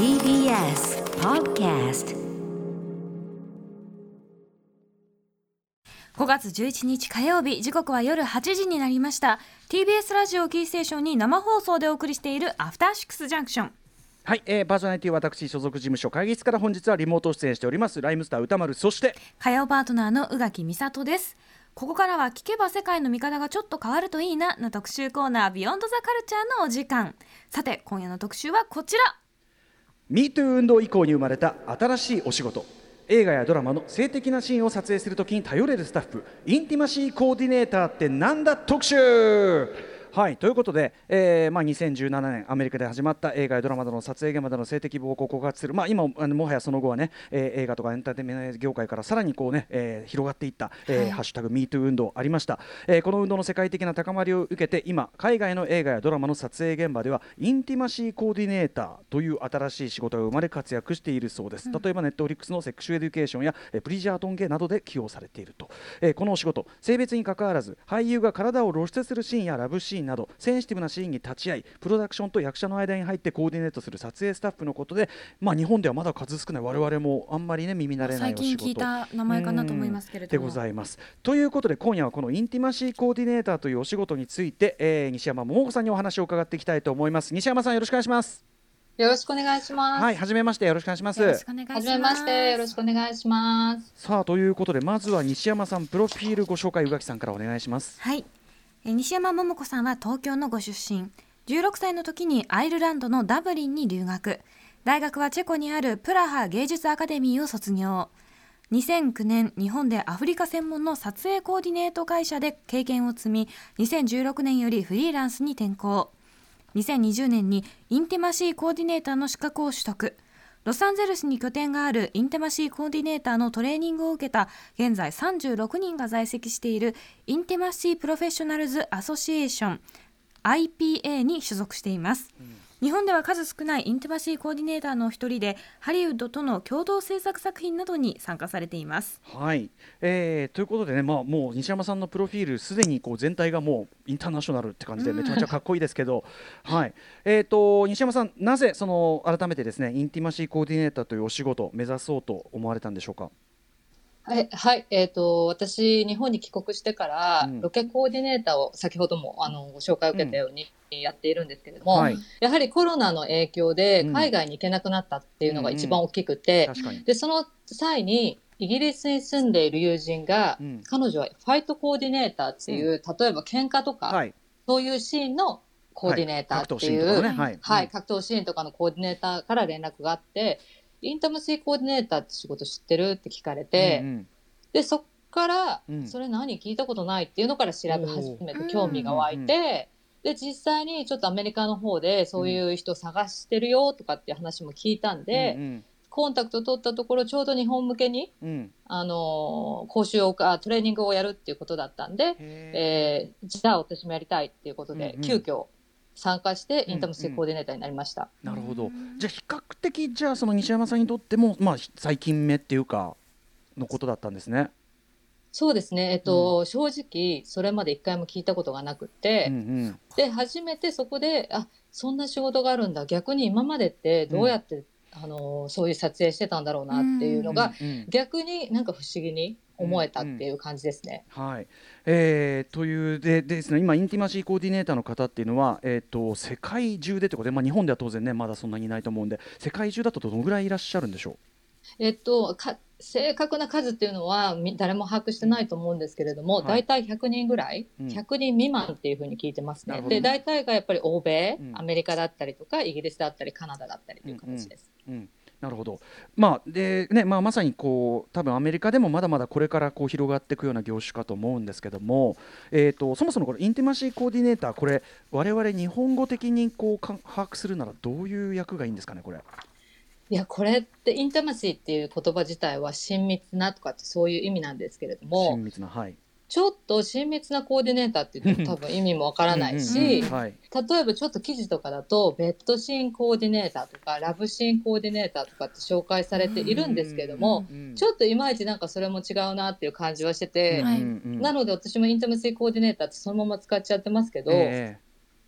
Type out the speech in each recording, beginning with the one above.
TBS Podcast 5月11日火曜日時刻は夜8時になりました。TBS ラジオキーステーションに生放送でお送りしているアフターシックスジャンクション。はい、えー、パーソナリティは私所属事務所会議室から本日はリモート出演しております。ライムスター歌丸そして火曜パートナーの宇垣美里です。ここからは聞けば世界の見方がちょっと変わるといいなの特集コーナービヨンドザカルチャーのお時間。さて今夜の特集はこちら MeToo 運動以降に生まれた新しいお仕事。映画やドラマの性的なシーンを撮影するときに頼れるスタッフ。インティマシーコーディネーターってなんだ特集はいということで、えーまあ、2017年アメリカで始まった映画やドラマなどの撮影現場での性的暴行を告発する、まあ、今あのもはやその後はね、えー映画とかエンターテインメント業界からさらにこう、ねえー広がっていった、えーはい。ハッシュタグ MeToo 運動ありました、えーこの運動の世界的な高まりを受けて今海外の映画やドラマの撮影現場ではインティマシーコーディネーターという新しい仕事が生まれ活躍しているそうです、例えばネットフリックスの Sex Education や、えーブリジャートン家などで起用されていると、えーこのお仕事性別に関わらず俳優が体を露出するシーンやラブシーンなどセンシティブなシーンに立ち会いプロダクションと役者の間に入ってコーディネートする撮影スタッフのことで、まあ、日本ではまだ数少ない我々もあんまりね耳慣れない最近お仕事聞いた名前かなと思いますけれどもでございます。ということで今夜はこのインティマシーコーディネーターというお仕事について、えー西山桃子さんにお話を伺っていきたいと思います。西山さんよろしくお願いします。よろしくお願いします。はい、はじめましてよろしくお願いします。よろしくお願いしますはじめまして、よろしくお願いします。さあということでまずは西山さんプロフィールご紹介宇垣さんからお願いします。はいえー西山桃子さんは東京のご出身。16歳の時にアイルランドのダブリンに留学。大学はチェコにあるプラハ芸術アカデミーを卒業。2009年日本でアフリカ専門の撮影コーディネート会社で経験を積み2016年よりフリーランスに転向。2020年にインティマシーコーディネーターの資格を取得。ロサンゼルスに拠点があるインティマシーコーディネーターのトレーニングを受けた現在36人が在籍している Intimacy Professionals Association IPA に所属しています、日本では数少ないインティマシーコーディネーターの一人でハリウッドとの共同制作作品などに参加されています。はい、えーということでね、まあ、もう西山さんのプロフィールすでにこう全体がもうインターナショナルって感じでめちゃめちゃかっこいいですけど、はい。えー、と西山さんなぜその改めてですねインティマシーコーディネーターというお仕事を目指そうと思われたんでしょうか？はい、はい、えっ、と、私、日本に帰国してから、うん。ロケコーディネーターを先ほども、あの、ご紹介を受けたようにやっているんですけれども、はい、やはりコロナの影響でうん。海外に行けなくなったっていうのが一番大きくて、確かに。で、その際に、イギリスに住んでいる友人が、うん。彼女はファイトコーディネーターっていう、例えば喧嘩とか、はい、そういうシーンのコーディネーターっていう、はい格闘シーンとかのコーディネーターから連絡があって、インタムシーコーディネーターって仕事知ってる？って聞かれて、うんうん。で、そっから、うん。それ何聞いたことないっていうのから調べ始めて興味が湧いて、で、実際にちょっとアメリカの方でそういう人探してるよとかっていう話も聞いたんで、うんコンタクト取ったところちょうど日本向けに、うん。うんあのー講習をか、トレーニングをやるっていうことだったんで、へえーじゃあ私もやりたいっていうことで、うんうん。急遽参加してうんインタムシーコーディネーターになりました。ーなるほど。じゃあ比較的じゃあその西山さんにとってもまあ最近目っていうかのことだったんですね。そうですね、えっと、正直、それまで一回も聞いたことがなくて、うんうんで、初めてそこで、あ、そんな仕事があるんだ。逆に今までってどうやって、あの、そういう撮影してたんだろうなっていうのが、うんうん逆になんか不思議に思えたっていう感じですね。はい、えーというででですね今インティマシーコーディネーターの方っていうのは、えー、と世界中でってことで、まあ、日本では当然ねまだそんなにいないと思うんで世界中だとどのぐらいいらっしゃるんでしょえっと、か正確な数っていうのはみ誰も把握してないと思うんですけれども、はい。大体100人ぐらい、うん。100人未満っていうふうに聞いてますね。なるほど。で、大体がやっぱり欧米、うん。アメリカだったりとか、イギリスだったり、カナダだったりという形です。う、うん、なるほど、まあでねまあ、まさにこう多分アメリカでもまだまだこれからこう広がっていくような業種かと思うんですけども、えー、とそもそもこれインティマシーコーディネーターこれ我々日本語的にこうか把握するならどういう役がいいんですかねこれ。いや、これってインタマシーっていう言葉自体は親密なとかってそういう意味なんですけれども、親密なはい。ちょっと親密なコーディネーターって言っても多分意味もわからないし。例えばちょっと記事とかだと、ベッドシーンコーディネーターとか、ラブシーンコーディネーターとかって紹介されているんですけども、うんちょっといまいちなんかそれも違うなっていう感じはしてて、なので私もインタムシーコーディネーターってそのまま使っちゃってますけど、え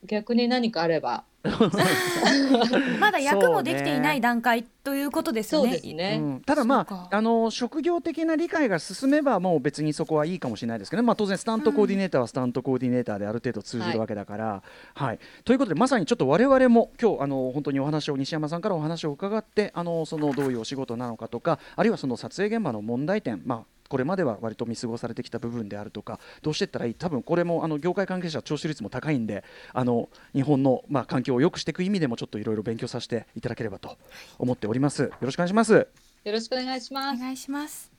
逆に何かあれば。まだ役もできていない段階ということですよね。そうですね、うん。ただまああの職業的な理解が進めばもう別にそこはいいかもしれないですけどね、まあ、当然スタントコーディネーターはスタントコーディネーターである程度通じるわけだから。はい。ということでまさにちょっと我々も今日あの本当にお話を西山さんからお話を伺ってあのそのどういうお仕事なのかとかあるいはその撮影現場の問題点、まあ、これまでは割と見過ごされてきた部分であるとかどうしていったらいい？多分これもあの業界関係者聴取率も高いんであの日本の、まあ、環境を良くしていく意味でもちょっといろいろ勉強させていただければと思っております。よろしくお願いします。よろしくお願いします。お願いします。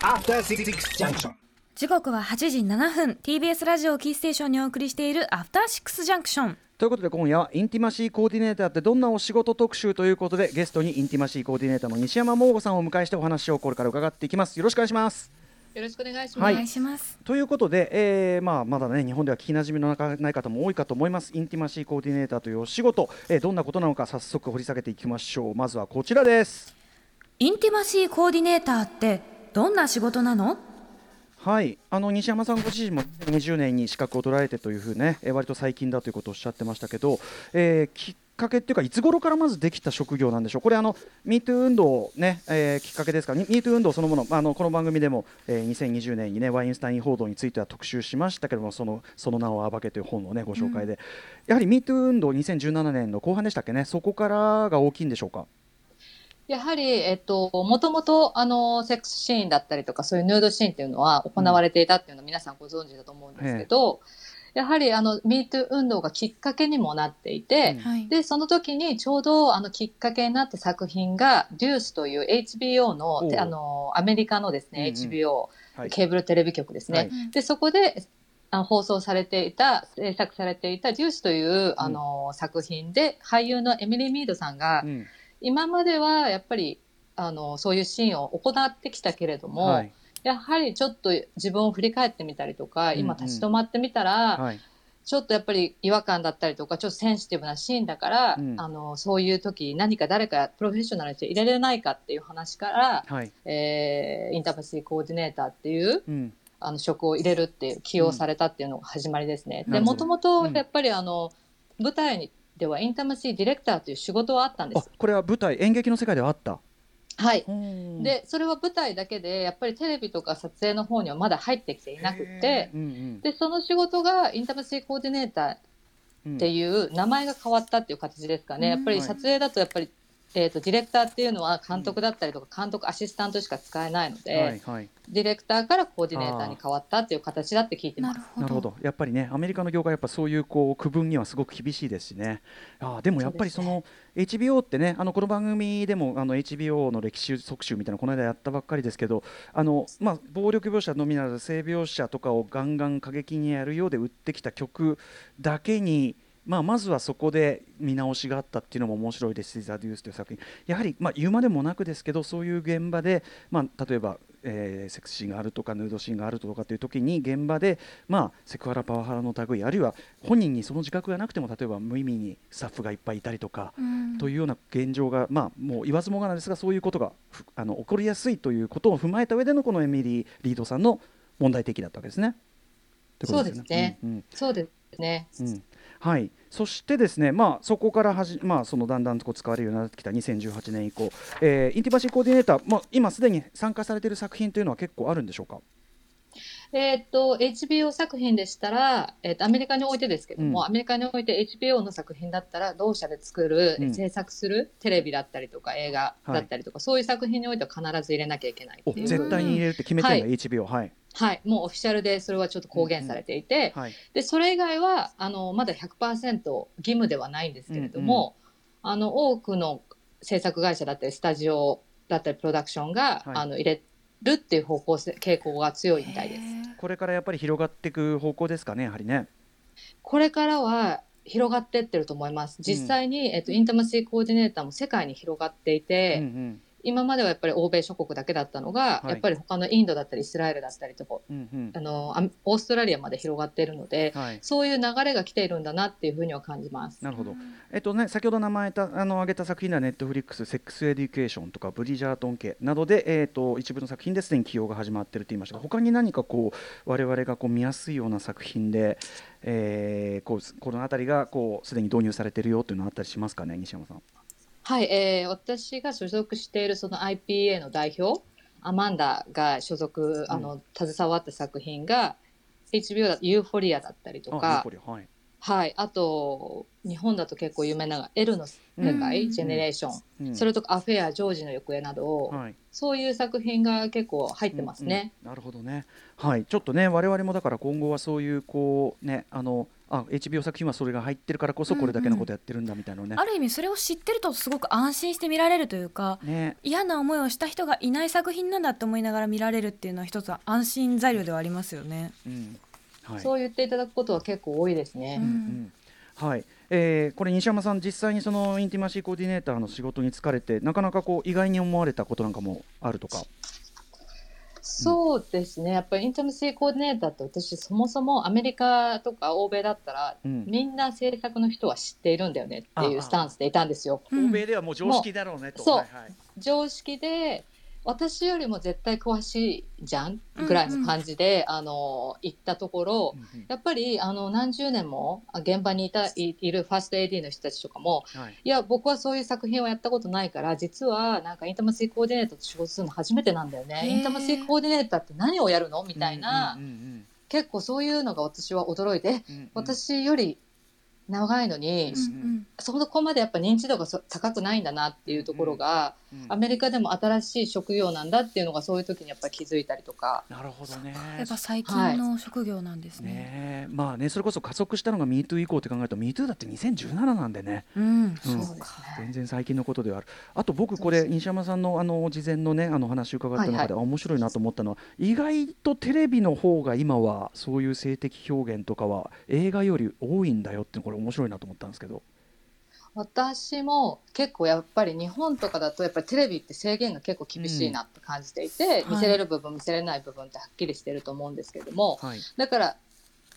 After Six Junction. 時刻は8時7分 TBS ラジオキーステーションにお送りしているアフターシックスジャンクションということで今夜はインティマシーコーディネーターってどんなお仕事特集ということでゲストにインティマシーコーディネーターの西山桃子さんをお迎えしてお話をこれから伺っていきます。よろしくお願いします。よろしくお願いします。願い、ということで、えーまあ、まだね日本では聞きなじみのなない方も多いかと思います。インティマシーコーディネーターというお仕事、えーどんなことなのか早速掘り下げていきましょう。まずはこちらです。インティマシーコーディネーターってどんな仕事なの？はい、あの西山さんご自身も2020年に資格を取られてというふうね、えー割と最近だということをおっしゃってましたけど、えーきっかけっていうかいつ頃からまずできた職業なんでしょう？これあの MeToo 運動ね、えーきっかけですか？に MeToo 運動そのもの、まああのこの番組でも、えー2020年にねワインスタイン報道については特集しましたけども、そのその名を暴けという本をねご紹介で、やはり MeToo 運動2017年の後半でしたっけね、そこからが大きいんでしょうか？やはり、えっと、もともと、あの、セックスシーンだったりとか、そういうヌードシーンっていうのは行われていたっていうのは皆さんご存知だと思うんですけど、やはり、あの、MeToo 運動がきっかけにもなっていて、はい。で、その時にちょうど、あの、きっかけになった作品が、デュースという HBO のあの、アメリカのですね、うんうん。HBO、はい。ケーブルテレビ局ですね。はい。で、そこで、あ放送されていた、制作されていたデュースという、あの、作品で、俳優のエミリー・ミードさんがう、ん今まではやっぱりあのそういうシーンを行ってきたけれども、はい。やはりちょっと自分を振り返ってみたりとか今うんうん。立ち止まってみたら、はい。ちょっとやっぱり違和感だったりとかちょっとセンシティブなシーンだから、うん。あのそういう時何か誰かプロフェッショナルにして入れれないかっていう話から、はい。えーインターパシーコーディネーターっていううん。あの職を入れるっていう起用されたっていうのが始まりですね。でもともとうん。やっぱりあの舞台にではインターマシーディレクターという仕事はあったんであす。これは舞台演劇の世界ではあった。はい。ででそれは舞台だけでやっぱりテレビとか撮影の方にはまだ入ってきていなくってうんうんでその仕事がインターマシーコーディネーターうんっていう名前が変わったっていう形ですかね、うん。やっぱり撮影だとやっぱり、えー、とディレクターっていうのは監督だったりとか監督アシスタントしか使えないので、はいはい。ディレクターからコーディネーターに変わったっていう形だって聞いてます。なる。ほど。なるほど。やっぱりねアメリカの業界やっぱそういうこう区分にはすごく厳しいですしね。あーでもやっぱりその HBO ってねあのこの番組でもあの HBO の歴史特集みたいなのこの間やったばっかりですけどあの、まあ、暴力描写のみならず性描写とかをガンガン過激にやるようで売ってきた曲だけにまあ、まずはそこで見直しがあったっていうのも面白いです。し「ザ・デュース」という作品。やはり、まあ、言うまでもなくですけどそういう現場で、まあ、例えば、えーセクシーがあるとかヌードシーンがあるとかっていう時に現場で、まあ、セクハラパワハラの類あるいは本人にその自覚がなくても例えば無意味にスタッフがいっぱいいたりとか、うん。というような現状が、まあ、もう言わずもがなですがそういうことがふあの起こりやすいということを踏まえた上でのこのエミリー・リードさんの問題提起だったわけですね。そうですね。うんうん。そうですね。うんはい、そしてですね、まあ、そこからはじ、まあ、そのだんだんとこう使われるようになってきた2018年以降、えーインティマシーコーディネーター、まあ、今すでに参加されている作品というのは結構あるんでしょうか？えーっと HBO 作品でしたら、えーっとアメリカにおいてですけども、うん。アメリカにおいて HBO の作品だったら同社で作る、うん。制作するテレビだったりとか映画だったりとか、そういう作品においては必ず入れなきゃいけないい絶対に入れるって決めてるんだ、は HBO。はい、はい、もうオフィシャルでそれはちょっと公言されていて、はい。でそれ以外はあのまだ100%義務ではないんですけれども、あの多くの制作会社だったりスタジオだったりプロダクションが、はい。あの入れるっていう方向性傾向が強いみたいです。これからやっぱり広がっていく方向ですかね、やはりね。これからは広がってってると思います。実際に、えっと、インタマシーコーディネーターも世界に広がっていて、うんうん今まではやっぱり欧米諸国だけだったのが、はいやっぱり他のインドだったりイスラエルだったりとかうんうんあのアオーストラリアまで広がっているので、はいそういう流れが来ているんだなっていうふうには感じます。なるほど。えっとね、先ほど名前たあの挙げた作品ではネットフリックス、 Sex Education とかブリジャートン家などで、えっと一部の作品ですでに起用が始まっていると言いましたが、他に何かこう我々がこう見やすいような作品で、えーこうこの辺りがこうすでに導入されているよというのはあったりしますかね、西山さん。はい、えー私が所属しているその IPA の代表、アマンダが所属、あの、携わった作品が、HBO だとユーフォリアだったりとあ、かはい。はい、あと、日本だと結構有名な L の世界、うんジェネレーション、うんそれとかアフェア、ジョージの行方などを、はい。そういう作品が結構入ってますね。うんうんなるほどね。はい、ちょっとね、我々もだから今後はそういうこうね、あのあ HBO 作品はそれが入ってるからこそこれだけのことやってるんだみたいなのね。ある意味それを知ってるとすごく安心して見られるというかね、嫌な思いをした人がいない作品なんだって思いながら見られるっていうのは一つ安心材料ではありますよね。うん、はい。そう言っていただくことは結構多いですね。うんうんはい、えーこれ西山さん実際にそのインティマシーコーディネーターの仕事に疲れてなかなかこう意外に思われたことなんかもあるとか？そうですね。やっぱりインタムシーコーディネーターって私そもそもアメリカとか欧米だったら、うんみんな制作の人は知っているんだよねっていうスタンスでいたんですよ。うん欧米ではもう常識だろうねと。そうはいはい常識で私よりも絶対詳しいじゃんぐらいの感じで、あの行ったところ、うんうん。やっぱりあの何十年もあ現場にいたいいるファースト AD の人たちとかもはい。いや僕はそういう作品をやったことないから実はなんかインタマシーコーディネーターと仕事するの初めてなんだよね。インタマシーコーディネーターって何をやるの？みたいな、うんうん。結構そういうのが私は驚いて、うんうん。私より長いのに、うんそこまでやっぱ認知度がそ高くないんだなっていうところが、うんアメリカでも新しい職業なんだっていうのがそういう時にやっぱり気づいたりとか。なるほどね。やっぱ最近の職業なんですね。まあねそれこそ加速したのが MeToo 以降って考えると MeToo だって2017なんでね。うん、うんそうですね。全然最近のことではある。あと僕これ西山さんのあの事前のねあの話伺った中で、はいはいあ面白いなと思ったのは意外とテレビの方が今はそういう性的表現とかは映画より多いんだよってこれ面白いなと思ったんですけど。私も結構やっぱり日本とかだとやっぱりテレビって制限が結構厳しいなって感じていて、うん。見せれる部分見せれない部分ってはっきりしてると思うんですけれども、はい。だから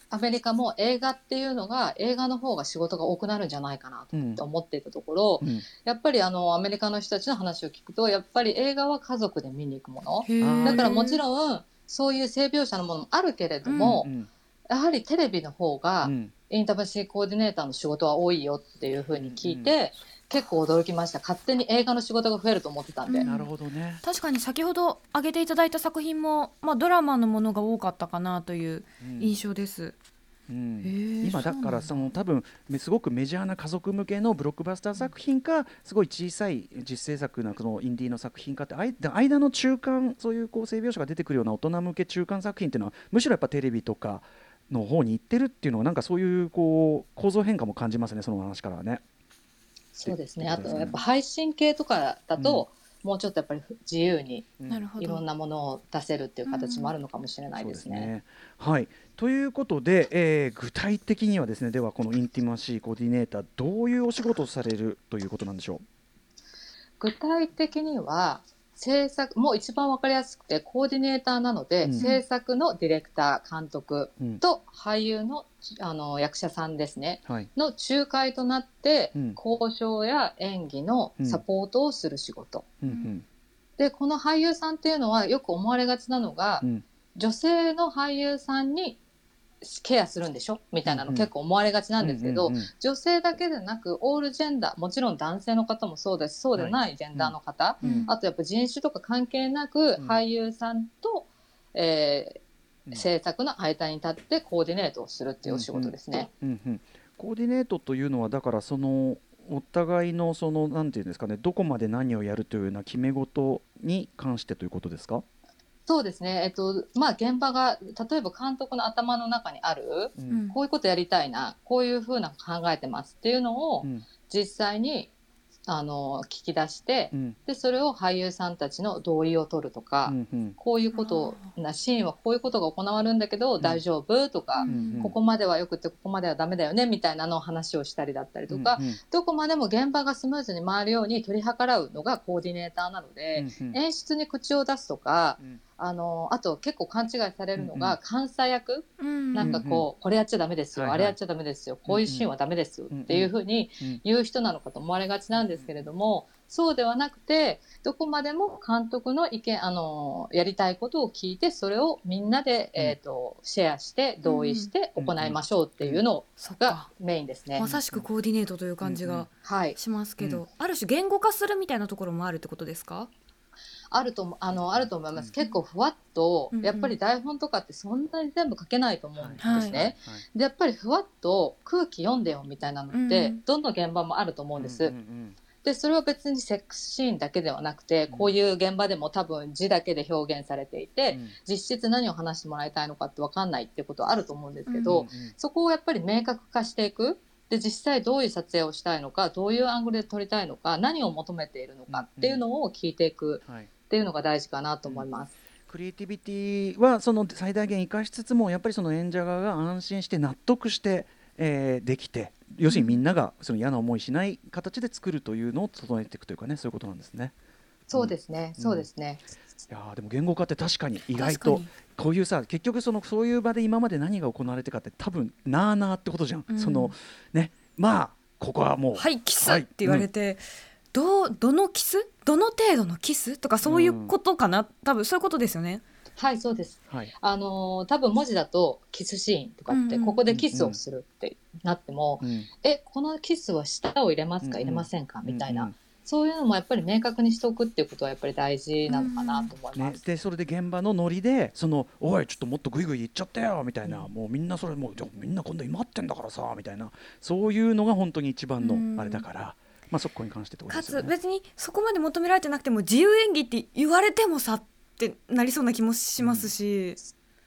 アメリカも映画っていうのが映画の方が仕事が多くなるんじゃないかなうんと思っていたところ、うん。やっぱりあのアメリカの人たちの話を聞くとやっぱり映画は家族で見に行くもの。だからもちろんそういう性描写のものもあるけれども、うん。やはりテレビの方がうんインターシーコーディネーターの仕事は多いよっていうふうに聞いて、結構驚きました。勝手に映画の仕事が増えると思ってたんで、うん。なるほどね。確かに先ほど挙げていただいた作品も、まあ、ドラマのものが多かったかなといううん。印象です。うん。へー今だ。からその多分めすごくメジャーな家族向けのブロックバスター作品かすごい小さい実制作なそのインディーの作品かってあい間の中間そういうこう性描写が出てくるような大人向け中間作品っていうのはむしろやっぱテレビとかの方に行ってるっていうのはなんかそういうこう構造変化も感じますねその話からはね。そうですね。あってことやっぱ配信系とかだと、もうちょっとやっぱり自由にいろんなものを出せるっていう形もあるのかもしれないですね。はい、ということで、えー具体的にはですねではこのインティマシーコーディネーターどういうお仕事をされるということなんでしょ具体的には制作もう一番わかりやすくてコーディネーターなので、うん。制作のディレクター監督う。うん。と俳優のあの役者さんですね。はい。の仲介となって、うん。交渉や演技のサポートをする仕事。うんうん。でこの俳優さんっていうのはよく思われがちなのが、うん。女性の俳優さんにケアするんでしょ？みたいなの結構思われがちなんですけど、女性だけでなくオールジェンダーもちろん男性の方もそうですそうでないジェンダーの方、うん。あとやっぱ人種とか関係なくうん。俳優さんと、えうん。ー制作の間に立ってコーディネートをするっていうお仕事ですね。うんうん、コーディネートというのはだからそのお互いのそのなんていうんですかねどこまで何をやるというような決め事に関してということですか、そうですね、えっとまあ、現場が例えば監督の頭の中にあるううん。こういうことやりたいなこういうふうな考えてますっていうのをうん。実際にあの聞き出して、うん。でそれを俳優さんたちの同意を取るとか、うんうん。こういうことなシーンはこういうことが行われるんだけど、ん。大丈夫とか、うんここまではよくてここまではダメだよねみたいなのを話をしたりだったりとか、うんうん。どこまでも現場がスムーズに回るように取り計らうのがコーディネーターなので、うんうん。演出に口を出すとかうんあのあと結構勘違いされるのうんうん。が監査役、うん。なんかこう、これやっちゃダメですよ、はいはい。あれやっちゃダメですよこういうシーンはダメですようんうんっていうふうにうん言う人なのかと思われがちなんですけれども、そうではなくてどこまでも監督の意見あのやりたいことを聞いてそれをみんなで、うん。えー、とシェアして同意して行いましょうっていうのがメインですね。まさしくコーディネートという感じうんうん。がはい、しますけど、うん。ある種言語化するみたいなところもあるってことですか？あると思あのあると思います、うん。結構ふわっと、うんうん。やっぱり台本とかってそんなに全部書けないと思うんですね。はい。はい。でやっぱりふわっと空気読んでよみたいなのって、うん。どの現場もあると思うんです。うんうんでそれは別にセックスシーンだけではなくて、こういう現場でも多分字だけで表現されていて、うん。実質何を話してもらいたいのかって分かんないっていうことはあると思うんですけど、うんそこをやっぱり明確化していく。で実際どういう撮影をしたいのかどういうアングルで撮りたいのか何を求めているのかっていうのを聞いていく。はいっていうのが大事かなと思います。クリエイティビティはその最大限生かしつつもやっぱりその演者側が安心して納得して、えーできて要するにみんながその嫌な思いしない形で作るというのを整えていくというかねそういうことなんですね。そうですね、うんそうですね。いやーでも言語化って確かに意外とこういうさ結局そのそういう場で今まで何が行われてかって多分なあなあってことじゃん。うんそのねまあここはもう、はいキスって言われて、どうどのキス？どの程度のキス？とかそういうことかな、多分そういうことですよね。はい、そうです。はい。あのー多分文字だとキスシーンとかって、うん。うんここでキスをするってなっても、うんえ、このキスは舌を入れますか、うんうん。入れませんか？みたいな、うんうんそういうのもやっぱり明確にしておくっていうことはやっぱり大事なのかなと思います。、ね。でそれで現場のノリでその「おいちょっともっとグイグイいっちゃってよ」みたいな、もうみんなそれもうじゃあみんな今度今ってんだからさみたいな。そういうのが本当に一番うん。のあれだから、まあそこに関してってことかですよね。つ別にそこまで求められてなくても自由演技って言われてもさってなりそうな気もしますし、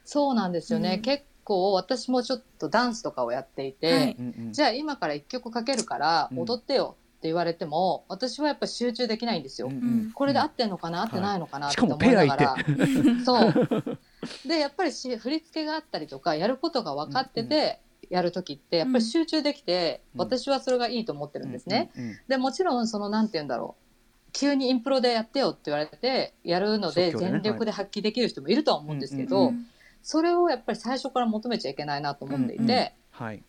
そうなんですよね、うん。結構私もちょっとダンスとかをやっていて、はい。うんうん。じゃあ今から一曲かけるからうん。踊ってよって言われても、私はやっぱ集中できないんですよ。うんうん。これで合ってんのかな、合ってないのかな？っして。思いながら。ペ そう。で、やっぱりし振り付けがあったりとか、やることが分かってて、やるときって、やっぱり集中できて、うん。私はそれがいいと思ってるんですね。で、もちろん、その、なんて言うんだろう。急にインプロでやってよって言われて、やるので、全力で発揮できる人もいるとは思うんですけど、うんそれをやっぱり最初から求めちゃいけないなと思っていて、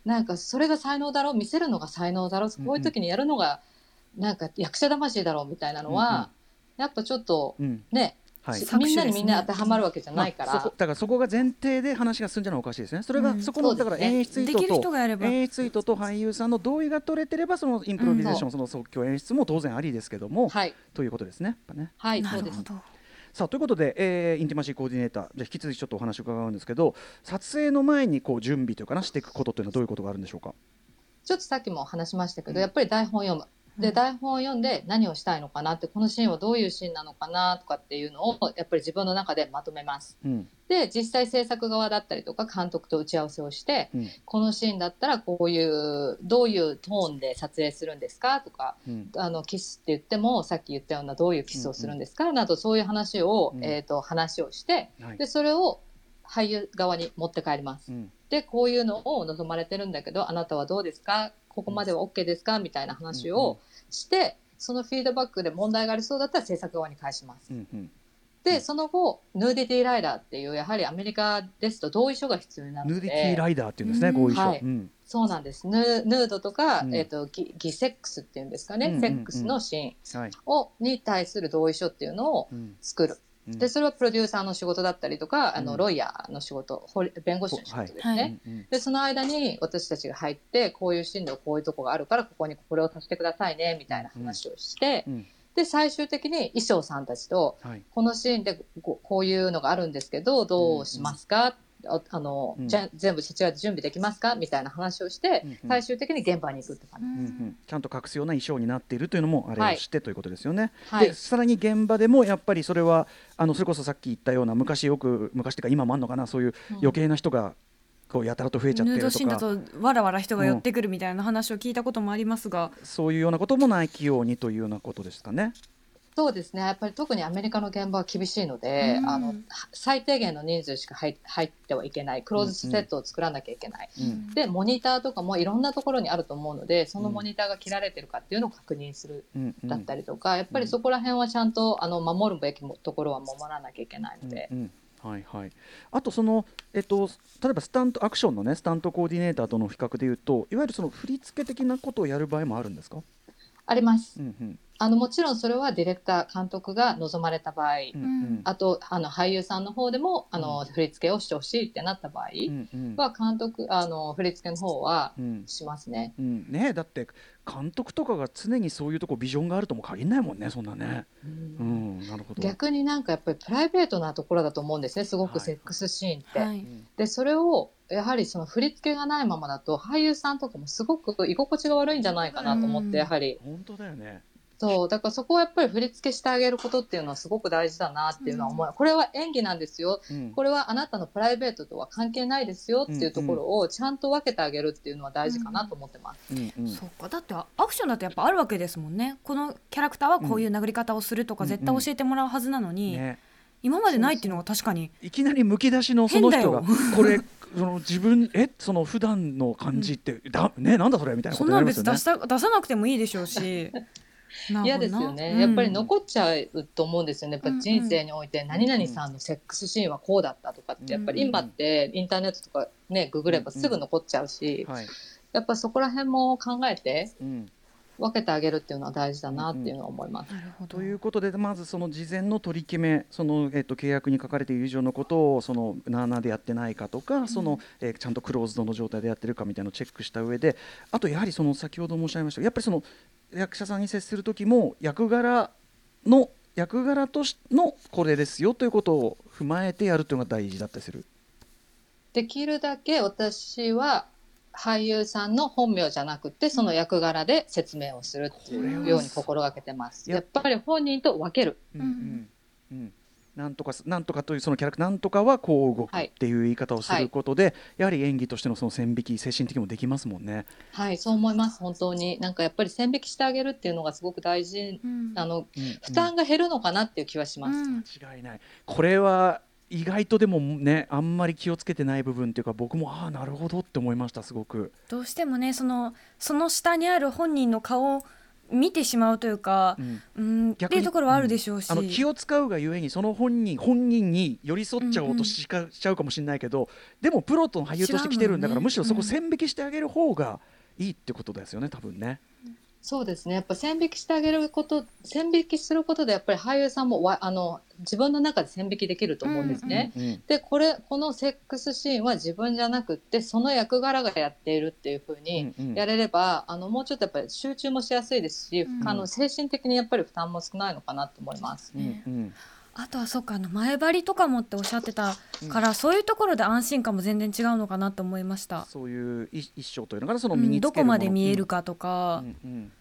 なんかそれが才能だろう見せるのが才能だろうこういう時にやるのがなんか役者魂だろうみたいなのは、やっぱちょっとうん。ね、はい。みんなにみんな当てはまるわけじゃないから、だからそこが前提で話が進んじゃうのはおかしいですね。それが、うんそこのだから演出意図と演出意図と俳優さんの同意が取れてればそのインプロビゼーション、その即興演出も当然ありですけども、はい。ということですね。ね。はいそうです。なるほどさあということで、えーインティマシーコーディネーター。じゃあ引き続きちょっとお話を伺うんですけど撮影の前にこう準備というかなしていくことというのはどういうことがあるんでしょうか？ちょっとさっきも話しましたけど、うん。やっぱり台本を読む。うんで台本を読んで何をしたいのかなってこのシーンはどういうシーンなのかなとかっていうのをやっぱり自分の中でまとめます。うん。で実際制作側だったりとか監督と打ち合わせをしてうん。このシーンだったらこういうどういうトーンで撮影するんですかとかうん。あのキスって言ってもさっき言ったようなどういうキスをするんですか、などそういう話を、うん。えー、と話をしてはい。でそれを俳優側に持って帰ります。うんでこういうのを望まれてるんだけどあなたはどうですか？ここまでは OK ですか？みたいな話をして、そのフィードバックで問題がありそうだったら制作側に返します。うんうん。でその後 nudity rider っていうやはりアメリカですと同意書が必要になるので。 nudity rider っていうんですね、うん。合意書。はい。うん。そうなんです。ヌードとか、うん。えー、と疑似セックスっていうんですかね、うんうんうん。セックスのシーンはい。をに対する同意書っていうのをうん。作る。うん。で、それはプロデューサーの仕事だったりとか、あの、うん。ロイヤーの仕事、弁護士の仕事ですね。で、その間に私たちが入って、こういう進路、こういうとこがあるから、ここにこれを足してくださいね、みたいな話をして、うん。で、最終的に衣装さんたちと、はい。このシーンでここういうのがあるんですけど、どうしますか、ああの、うん。じゃ全部そちらで準備できますか？みたいな話をして、うんうん。最終的に現場に行くって感じ。うんうん。ちゃんと隠すような衣装になっているというのもあれをしてということですよね。はい。でさらに現場でもやっぱりそれはあのそれこそさっき言ったような昔よく昔っていうか今もあるのかなそういううん。余計な人がこうやたらと増えちゃってヌーるとか。ドシーンだとわらわら人が寄ってくるみたいな話を聞いたこともありますが、そういうようなこともないようにというようなことですかね。そうですね。やっぱり特にアメリカの現場は厳しいので、うん。あの最低限の人数しか入入ってはいけない。クローズセットを作らなきゃいけない、うんでモニターとかもいろんなところにあると思うのでそのモニターが切られてるかっていうのを確認するうんうん。だったりとか、やっぱりそこら辺はちゃんとあの守るべきもところは守らなきゃいけないので。うんうん。はいはい、あとその、えっと、例えばスタントアクションのねスタントコーディネーターとの比較でいうといわゆるその振り付け的なことをやる場合もあるんですか、あります。うんうんあのもちろんそれはディレクター監督が望まれた場合、うんうん。あとあの俳優さんの方でもあの、振り付けをしてほしいってなった場合うんうん。は監督あの振り付けの方はうん。しますね。うん。ねだって監督とかが常にそういうとこビジョンがあるとも限らないもんねそんなね。うん、なるほど。逆になんかやっぱりプライベートなところだと思うんですねすごはい。くセックスシーンって。はい。うん。でそれをやはりその振り付けがないままだと俳優さんとかもすごく居心地が悪いんじゃないかなと思っうんてやはり。本当だよね。そうだからそこをやっぱり振り付けしてあげることっていうのはすごく大事だなっていうのは思う、これは演技なんですよ。うん。これはあなたのプライベートとは関係ないですよっていうところをちゃんと分けてあげるっていうのは大事かなと思ってます。うんうん。そうか。だってアクションだとやっぱあるわけですもんね。このキャラクターはこういう殴り方をするとかうん絶対教えてもらうはずなのに、ね、今までないっていうのが確かにいきなりむき出しのその人が変 これその自分えその普段の感じって、だねなんだそれみたいなこそんなんとになりますよね。出。した出さなくてもいいでしょうし嫌ですよね、うん。やっぱり残っちゃうと思うんですよね。やっぱ人生において何々さんのセックスシーンはこうだったとかってやっぱり今ってインターネットとかねググればすぐ残っちゃうしはい。やっぱそこら辺も考えてうん。分けてあげるっていうのは大事だなっていうのは思います。なるほど。ということでまずその事前の取り決めその、えっと、契約に書かれている以上のことをそのなあなあでやってないかとか、そのえーちゃんとクローズドの状態でやってるかみたいなのをチェックした上であとやはりその先ほど申し上げましたやっぱりその役者さんに接する時も役柄の役柄としのこれですよということを踏まえてやるというのが大事だったりする。できるだけ私は俳優さんの本名じゃなくてその役柄で説明をするっていうように心がけてます。ややっぱり本人と分ける。うんうんうんなんとかすなんとかというそのキャラクターなんとかはこう動くはいっていう言い方をすることで、やはり演技としてのその線引き精神的にもできますもんね。はい、そう思います。本当になんかやっぱり線引きしてあげるっていうのがすごく大事。うんあのうん負担が減るのかなっていう気はします。うん間違いないこれは意外とでもねあんまり気をつけてない部分っていうか僕もああなるほどって思いましたすごく。どうしてもねそのその下にある本人の顔を見てしまうというかう、ん。うん、っていうところはあるでしょうし、あの気を使うがゆえにその本人本人に寄り添っちゃおうとしか、しちゃうかもしれないけどでもプロとの俳優として来てるんだから、ね。むしろそこうん線引きしてあげる方がいいってことですよね多分ね。そうですね。やっぱ線引きしてあげること、線引きすることでやっぱり俳優さんもわあの自分の中で線引きできると思うんですね。うんうんでこれこのセックスシーンは自分じゃなくってその役柄がやっているっていう風にうんうんやれれば、あのもうちょっとやっぱり集中もしやすいですし、うんあの精神的にやっぱり負担も少ないのかなと思います。うんうんあとはそうかあの前張りとかもっておっしゃってたから、そういうところで安心感も全然違うのかなと思いました。そういう一一生というのかなそのうん身につけるものどこまで見えるかとか。う、んうん。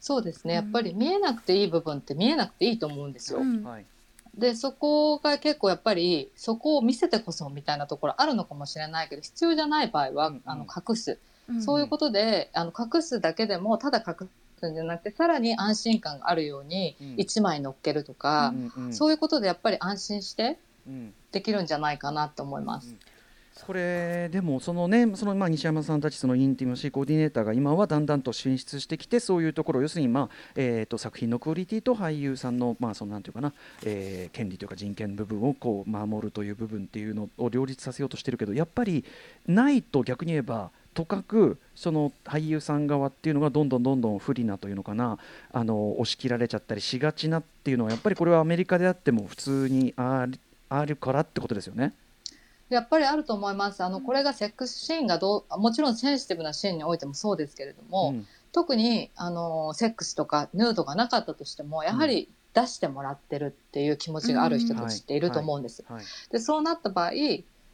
そうですね。やっぱり見えなくていい部分って見えなくていいと思うんですよ。うん。はい。でそこが結構やっぱりそこを見せてこそみたいなところあるのかもしれないけど必要じゃない場合は、うんうん。あの隠す、んそういうことであの隠すだけでもただ隠じゃなくてさらに安心感があるようにうん。1枚乗っけるとか、うんうんそういうことでやっぱり安心してうん。できるんじゃないかなと思います。これでもそのねそのまあ西山さんたちそのインティマシーコーディネーターが今はだんだんと進出してきてそういうところ要するにまあえーと作品のクオリティと俳優さんのまあそのなんていうかな、えー権利というか人権部分をこう守るという部分っていうのを両立させようとしてるけどやっぱりないと逆に言えばとかくその俳優さん側っていうのがどんどんどんどん不利なというのかなあの押し切られちゃったりしがちなっていうのはやっぱりこれはアメリカであっても普通にあるからってことですよね。やっぱりあると思います。あのこれがセックスシーンがどうもちろんセンシティブなシーンにおいてもそうですけれども、うん特にあのセックスとかヌードがなかったとしてもやはり出してもらってるっていう気持ちがある人たちっていると思うんです。はいでそうなった場合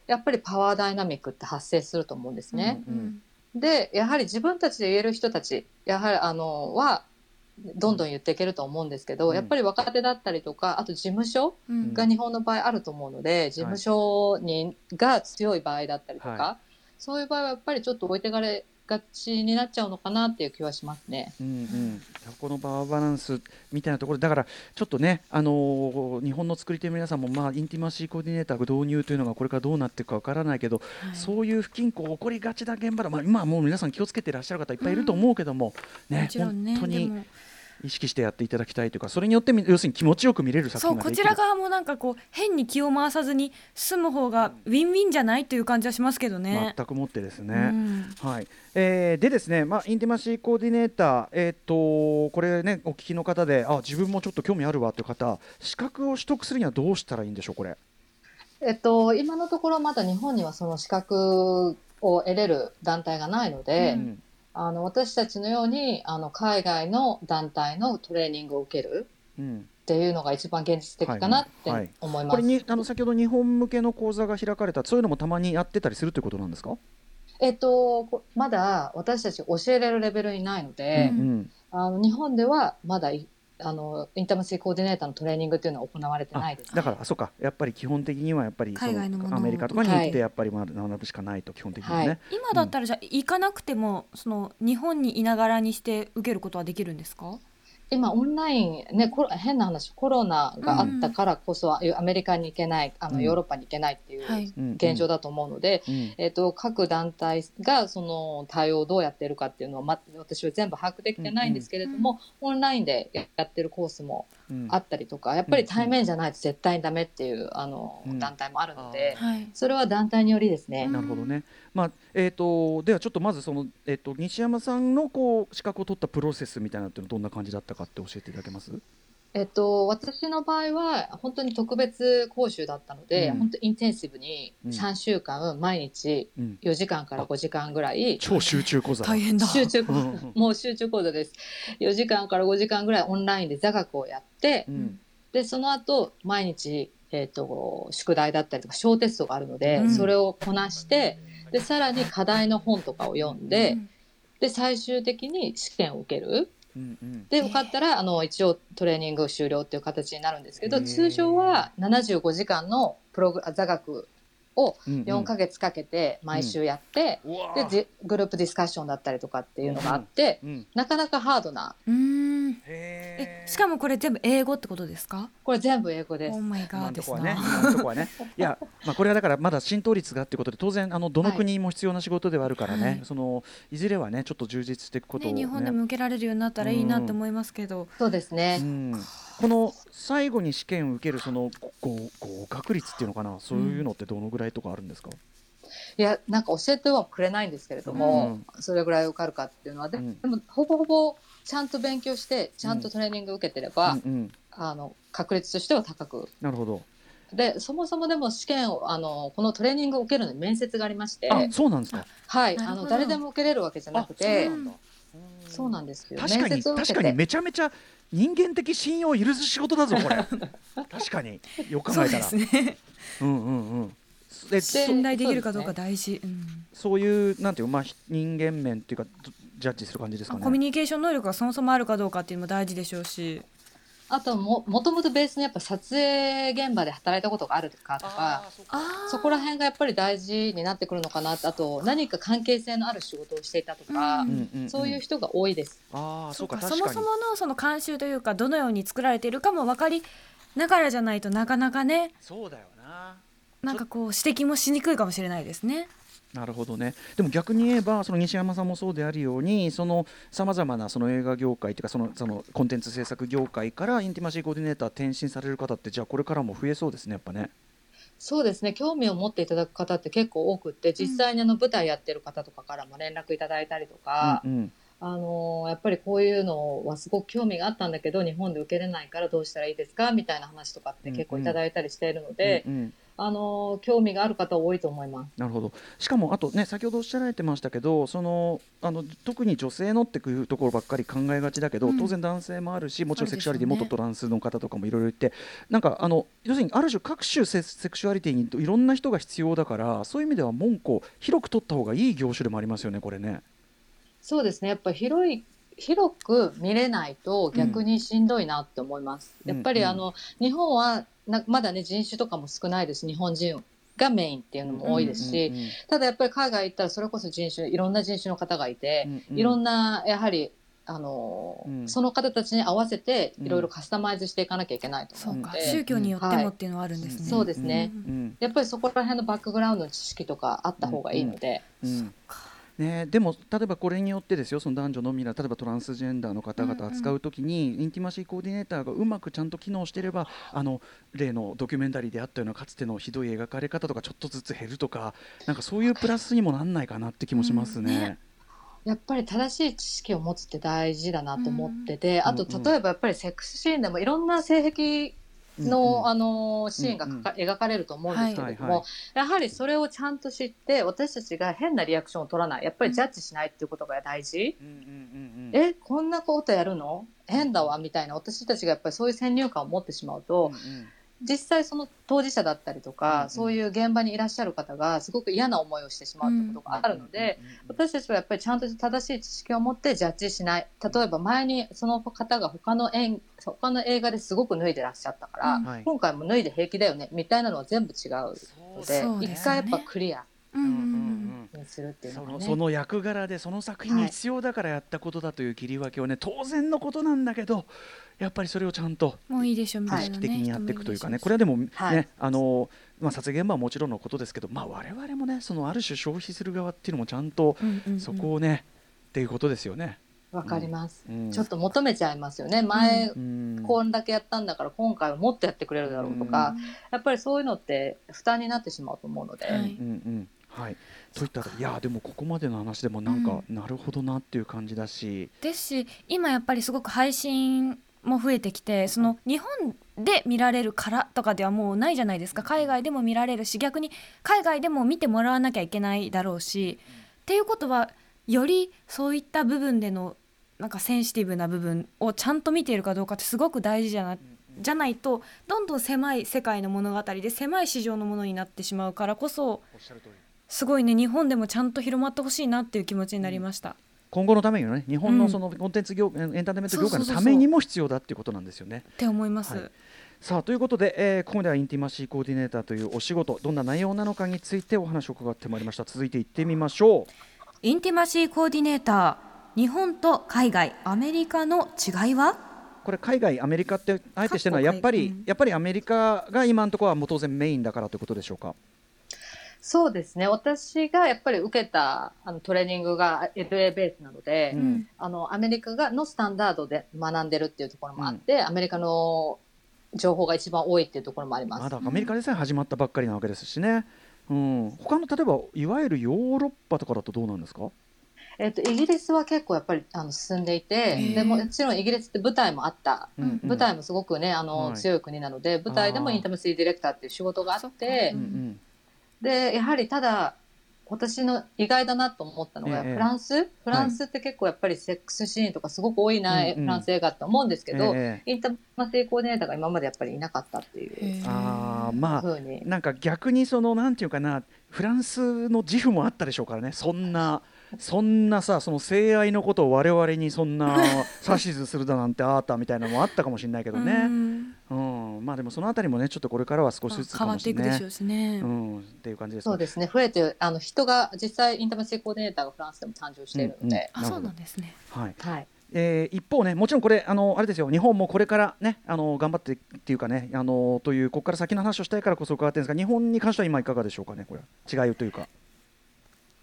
やっぱりパワーダイナミックって発生すると思うんですね。うんでやはり自分たちで言える人たちやはりあのはどんどん言っていけると思うんですけど、うん。やっぱり若手だったりとかあと事務所うん。が日本の場合あると思うので、事務所にが強い場合だったりとか、はそういう場合はやっぱりちょっと置いてかれがちになっちゃうのかなっていう気はしますね。うんうん、このパワーバランスみたいなところだからちょっとね、あのー日本の作り手の皆さんも、まあ、インティマシーコーディネーター導入というのがこれからどうなっていくかわからないけど、はいそういう不均衡起こりがちな現場だ、まあ、今はもう皆さん気をつけてらっしゃる方いっぱいいると思うけども、ねもちろんね本当に意識してやっていただきたいというかそれによってみ要するに気持ちよく見れる作そうこ品ができるちら側もなんかこう変に気を回さずに済む方がウィンウィンじゃないという感じはしますけどね。全くもってですね。うんはいえーでですね、まあ、インティマシーコーディネーター、えー、とこれね、お聞きの方で、あ自分もちょっと興味あるわという方、資格を取得するにはどうしたらいいんでしょう、これ。えっと、今のところまだ日本にはその資格を得れる団体がないので、うんあの私たちのようにあの海外の団体のトレーニングを受けるうん。っていうのが一番現実的かなってはいはい。思います。これにあの先ほど日本向けの講座が開かれた、そういうのもたまにやってたりするということなんですか、えっと、こまだ私たち教えれるレベルにないので、うんうん。あの日本ではまだいあのインターマシーコーディネーターのトレーニングっていうのは行われてないです、だから、あそうか、やっぱり基本的にはやっぱりそ海外のものをアメリカとかに行っはいて、やっぱり学ぶしかないと、基本的にはね。はい今だったらじゃあ行かなくてもその日本にいながらにして受けることはできるんですか？今オンライン、ね、コロ変な話コロナがあったからこそ、アメリカに行けないあうん。のヨーロッパに行けないっていう現状だと思うので、うん。えっと各団体がその対応をどうやってるかっていうのは、ま、私は全部把握できてないんですけれども、オンラインでやってるコースもうんあったりとかやっぱり対面じゃないと絶対にダメっていうあの、うん団体もあるので、はい。それは団体によりですね。なるほどね。まあえー、とではちょっとまずその、えー、と西山さんのこう資格を取ったプロセスみたいなのっていうのはどんな感じだったかって教えていただけます？えっと、私の場合は本当に特別講習だったので、うん。本当インテンシブにうん。3週間毎日うん、4時間から5時間ぐらい超集中講座。大変だ。集中もう集中講座です。4時間から5時間ぐらいオンラインで座学をやってうん。でその後毎日、えっと宿題だったりとか小テストがあるので、うん。それをこなしてでさらに課題の本とかを読んで、うん。で最終的に試験を受けるうんうん。で受かったらあの一応トレーニング終了っていう形になるんですけど通常は75時間のプログ座学をうんうん。4ヶ月かけて毎週やって、うわー。でじグループディスカッションだったりとかっていうのがあって、うん。なかなかハードなうーん。えしかもこれ全部英語ってことですか？これ全部英語ですオー。マイガ今ーですんとこはね、な。今んとこはね、いや、まあ、これはだからまだ浸透率がってことで、当然あのどの国も必要な仕事ではあるからね、はいそのいずれはね、ちょっと充実していくことを、ねね日本でも受けられるようになったらいいなって思いますけど。そうですね。うん、この最後に試験を受けるそのご合格率っていうのかな、そういうのってどのぐらいとかあるんですか？いやなんか教えてはくれないんですけれども、それぐらい受かるかっていうのはで,、うんでもほぼほぼちゃんと勉強してちゃんとトレーニング受けてれば、うん。うん、あの確率としては高く。なるほど。でそもそもでも試験をあのこのトレーニングを受けるのに面接がありまして、あ、そうなんですか。はい。あの誰でも受けれるわけじゃなくてあそうなんだ。そうなんですよ。確かに面接を受けて。確かにめちゃめちゃ人間的信用を許す仕事だぞこれ。確かに。よく考そうでえたらすね。うんうんうん。でそ信頼できるかどうか大事。うん。そういうなんていうまあひ人間面っていうかどジャッジする感じですかねコミュニケーション能力がそもそもあるかどうかっていうのも大事でしょうし。あとももともとベースにやっぱ撮影現場で働いたことがあるかとかそこら辺がやっぱり大事になってくるのかなあと何か関係性のある仕事をしていたとか、うんうんうんんそういう人が多いです。ああそうかそもそものその慣習というかどのように作られているかも分かりながらじゃないとなかなかねそうだよななんかこう指摘もしにくいかもしれないですね。なるほどね。でも逆に言えばその西山さんもそうであるようにそのさまざまなその映画業界というかそのそのコンテンツ制作業界からインティマシーコーディネーター転身される方ってじゃあこれからも増えそうですねやっぱね。そうですね。興味を持っていただく方って結構多くって実際にあの舞台やってる方とかからも連絡いただいたりとか、うんうん。あのやっぱりこういうのはすごく興味があったんだけど日本で受けれないからどうしたらいいですか？みたいな話とかって結構いただいたりしているので、うんうんあの興味がある方多いと思います。なるほどしかもあとね先ほどおっしゃられてましたけどそのあの特に女性のっていうところばっかり考えがちだけど、うん当然男性もあるしもちろんセクシュアリティ、元トランスの方とかもいろいろいてなんかあの要するにある種各種セセクシュアリティにいろんな人が必要だからそういう意味では門戸を広く取った方がいい業種でもありますよねこれね。そうですねやっぱり広い広く見れないと逆にしんどいなって思います。うん。やっぱりうん。あの日本はなまだね人種とかも少ないです。日本人がメインっていうのも多いですし、うんうんただやっぱり海外行ったらそれこそ人種いろんな人種の方がいて、うんうん。いろんなやはりあの、うん。その方たちに合わせていろいろカスタマイズしていかなきゃいけないと思うので、宗教によってもっていうのはあるんですね、そうですね。うん。うん。やっぱりそこら辺のバックグラウンドの知識とかあった方がいいので、うんね、でも例えばこれによってですよその男女のみな例えばトランスジェンダーの方々扱うときに、インティマシーコーディネーターがうまくちゃんと機能していればあの例のドキュメンタリーであったようなかつてのひどい描かれ方とかちょっとずつ減るとかなんかそういうプラスにもなんないかなって気もしますね。うんね。やっぱり正しい知識を持つって大事だなと思ってて、あとうん。うん例えばやっぱりセックスシーンでもいろんな性癖の、うんうん。あのシーンが描かれると思うんですけれども、やはりそれをちゃんと知って私たちが変なリアクションを取らない。やっぱりジャッジしないっていうことが大事、うんうんうんうん。えこんなことやるの？変だわみたいな。私たちがやっぱりそういう先入観を持ってしまうと、うん実際その当事者だったりとか、うんうん。そういう現場にいらっしゃる方がすごく嫌な思いをしてしまうってことがあるので、私たちはやっぱりちゃんと正しい知識を持ってジャッジしない。例えば前にその方が他の演他の映画ですごく脱いでらっしゃったから、うん。はい。今回も脱いで平気だよねみたいなのは全部違うのでそうですね。一回やっぱクリアうんうんうん。うんにするっていうそのがね。のその役柄でその作品に必要だからやったことだという切り分けをね当然のことなんだけどやっぱりそれをちゃんともういいでしょみ意識的にやっていくというかね、これはでもね、はい。あのまあ、撮影現場はもちろんのことですけど、まあ、我々もねそのある種消費する側っていうのもちゃんとうんうんうん。そこをね、っていうことですよね。わかります、うん。ちょっと求めちゃいますよね。前、うん。こんだけやったんだから今回はもっとやってくれるだろうとか、やっぱりそういうのって負担になってしまうと思うので、はいうんうんはい、といったらいやでもここまでの話でもなんか、なるほどなっていう感じだし、ですし今やっぱりすごく配信も増えてきてその日本で見られるからとかではもうないじゃないですか。海外でも見られるし逆に海外でも見てもらわなきゃいけないだろうし。っていうことはよりそういった部分でのなんかセンシティブな部分をちゃんと見ているかどうかってすごく大事じゃなじゃないとどんどん狭い世界の物語で狭い市場のものになってしまうからこそすごいね日本でもちゃんと広まってほしいなっていう気持ちになりました。今後のためにのね日本うん。のそのコンテンツ業、エンターテインメント業界のためにも必要だっていうことなんですよね。って思います。はい。さあということで、えーここまではインティマシーコーディネーターというお仕事どんな内容なのかについてお話を伺ってまいりました。続いて行ってみましょインティマシーコーディネーター日本と海外アメリカの違いは？うこれ海外アメリカってあえてしてるのはやっぱり、うんやっぱりアメリカが今のところはもう当然メインだからということでしょうか？そうですね。私がやっぱり受けたあのトレーニングが LA ベースなので、うん。あのアメリカがのスタンダードで学んでるっていうところもあって、アメリカの情報が一番多いっていうところもあります。まだアメリカでさえ始まったばっかりなわけですしね、うん、他の例えばいわゆるヨーロッパとかだとどうなんですか？えっとイギリスは結構やっぱりあの進んでいてでももちろんイギリスって舞台もあった、うん舞台もすごくねあの、はい。強い国なので舞台でもインタームシーディレクターっていう仕事があってううんんでやはりただ私の意外だなと思ったのが、ええ。フランス？フランスって結構やっぱりセックスシーンとかすごく多いな、うんうん。フランス映画って思うんですけど、ええ。インターマシーコーディネーターが今までやっぱりいなかったっていうあーまあふうに。なんか逆にそのなんていうかなフランスの自負もあったでしょうからねそんなそんなさその性愛のことを我々にそんな指図するだなんてあったみたいなのもあったかもしれないけどうね、ん。うん。まあでもそのあたりもねちょっとこれからは少しずつ変わっていくでしょううしね。うん、っていう感じですそうですね。増えてあの人が実際インターマシーコーディネーターがフランスでも誕生しているので、あそうなんですね。はい。はい、えー一方ねもちろんこれあのあれですよ。日本もこれからねあの頑張ってっていうかねあのというここから先の話をしたいからこそ伺ってるんですが日本に関しては今いかがでしょうかねこれ。違いというか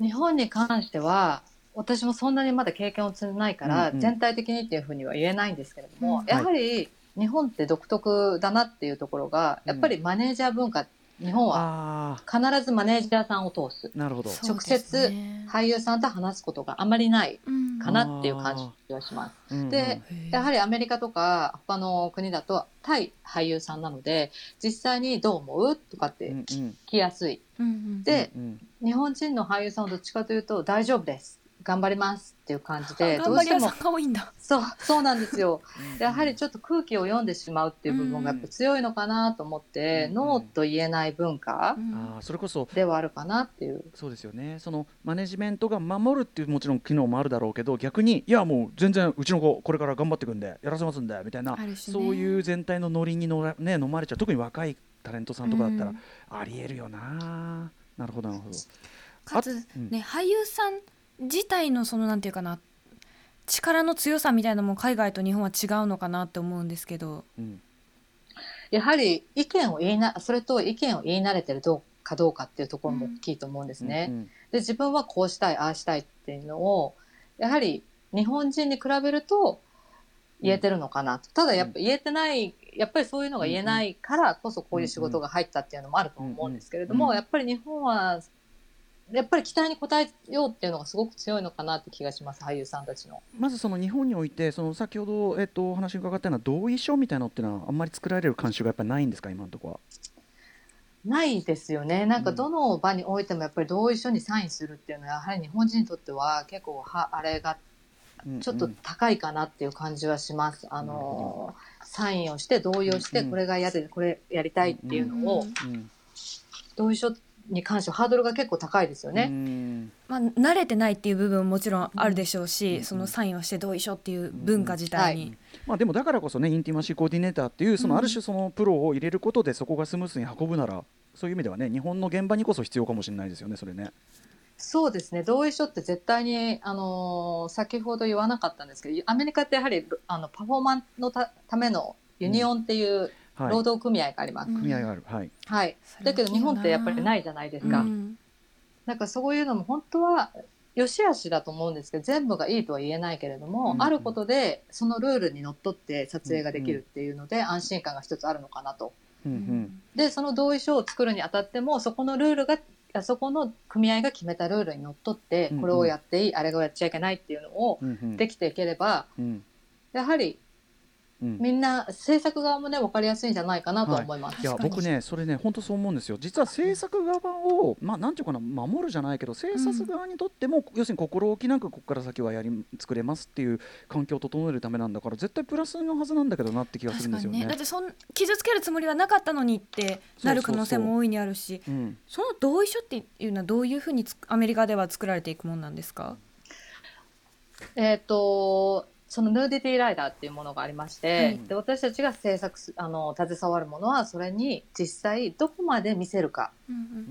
日本に関しては私もそんなにまだ経験を積んでないから、うんうん。全体的にっていうふうには言えないんですけれども、うん。やはり日本って独特だなっていうところがやっぱりマネージャー文化日本はあ必ずマネージャーさんを通す。あなるほど。直接俳優さんと話すことがあまりないうん。かなっていう感じがします。うん。うんでやはりアメリカとか他の国だと対俳優さんなので実際にどう思うとかってうんうん。聞きやすい。うんうん。でうん。日本人の俳優さんはどっちかというと大丈夫です頑張りますっていう感じでど頑うしても。そうそうなんですよ。うん。やはりちょっと空気を読んでしまうっていう部分がやっぱ強いのかなと思って、うん。ノーと言えない文化あーそれこそではあるかなっていう。そうですよね。そのマネジメントが守るっていうもちろん機能もあるだろうけど逆にいやもう全然うちの子これから頑張っていくんでやらせますんでみたいな、ね。そういう全体のノリにのら、ね、飲まれちゃう。特に若いタレントさんとかだったら、うん。ありえるよな。なるほどなるほど。かつあうん。ね俳優さん自体のそのなんていうかな力の強さみたいなのも海外と日本は違うのかなって思うんですけど。うんやはり意見を言いな、それと意見を言い慣れてるどうかどうかっていうところも大きいと思うんですね。うんで、自分はこうしたい、ああしたいっていうのを、やはり日本人に比べると言えてるのかなと。ただやっぱ言えてない、やっぱりそういうのが言えないからこそこういう仕事が入ったっていうのもあると思うんですけれども、うんうんやっぱり日本は、やっぱり期待に応えようっていうのがすごく強いのかなって気がします、俳優さんたちの。まずその日本においてその先ほど、えっと、お話伺ったような同意書みたいなのっていうのはあんまり作られる慣習がやっぱりないんですか今のところは？ないですよね。なんかうんどの場においてもやっぱり同意書にサインするっていうのはやはり日本人にとっては結構はあれがうんちょっと高いかなっていう感じはします。あのサインをして同意をしてうんこれが嫌でこれやりたいっていうのをうん同意書に関してはハードルが結構高いですようね。んまあ、慣れてないっていう部分ももちろんあるでしょうし、うんそのサインをして同意書っていう文化自体に、まあ、でもだからこそねインティマシーコーディネーターっていうそのうんある種そのプロを入れることでそこがスムーズに運ぶならそういう意味ではね日本の現場にこそ必要かもしれないですよねそれね。そうですね。同意書って絶対にあの先ほど言わなかったんですけど、アメリカってやはりあのパフォーマンスのたためのユニオンっていうはい、労働組合があります。うん組合がある、はい、はい。だけど日本ってやっぱりないじゃないですか。うんな。んかそういうのも本当は良し悪しだと思うんですけど全部がいいとは言えないけれども、うん。あることでそのルールにのっとって撮影ができるっていうので、安心感が一つあるのかなと。うんうん。でその同意書を作るにあたってもそこのルールがあそこの組合が決めたルールにのっとってうんうん。これをやっていい、あれをやっちゃいけないっていうのをうんうん。できていければうん。やはりうん。みんな制作側もね分かりやすいんじゃないかなとは思います。いや確かに。僕ねそれね本当そう思うんですよ。実は制作側をまあなんていうかな守るじゃないけど制作側にとっても、要するに心置きなくここから先はやり作れますっていう環境を整えるためなんだから絶対プラスのはずなんだけどなって気がするんですよね。確かにね。だってそん傷つけるつもりはなかったのにってなる可能性も大いにあるしうん。その同意書っていうのはどういうふうにつアメリカでは作られていくものなんですか？えっ、と、その nudity rider っていうものがありまして、はいで私たちが制作す、あの、携わるものは、それに実際どこまで見せるか。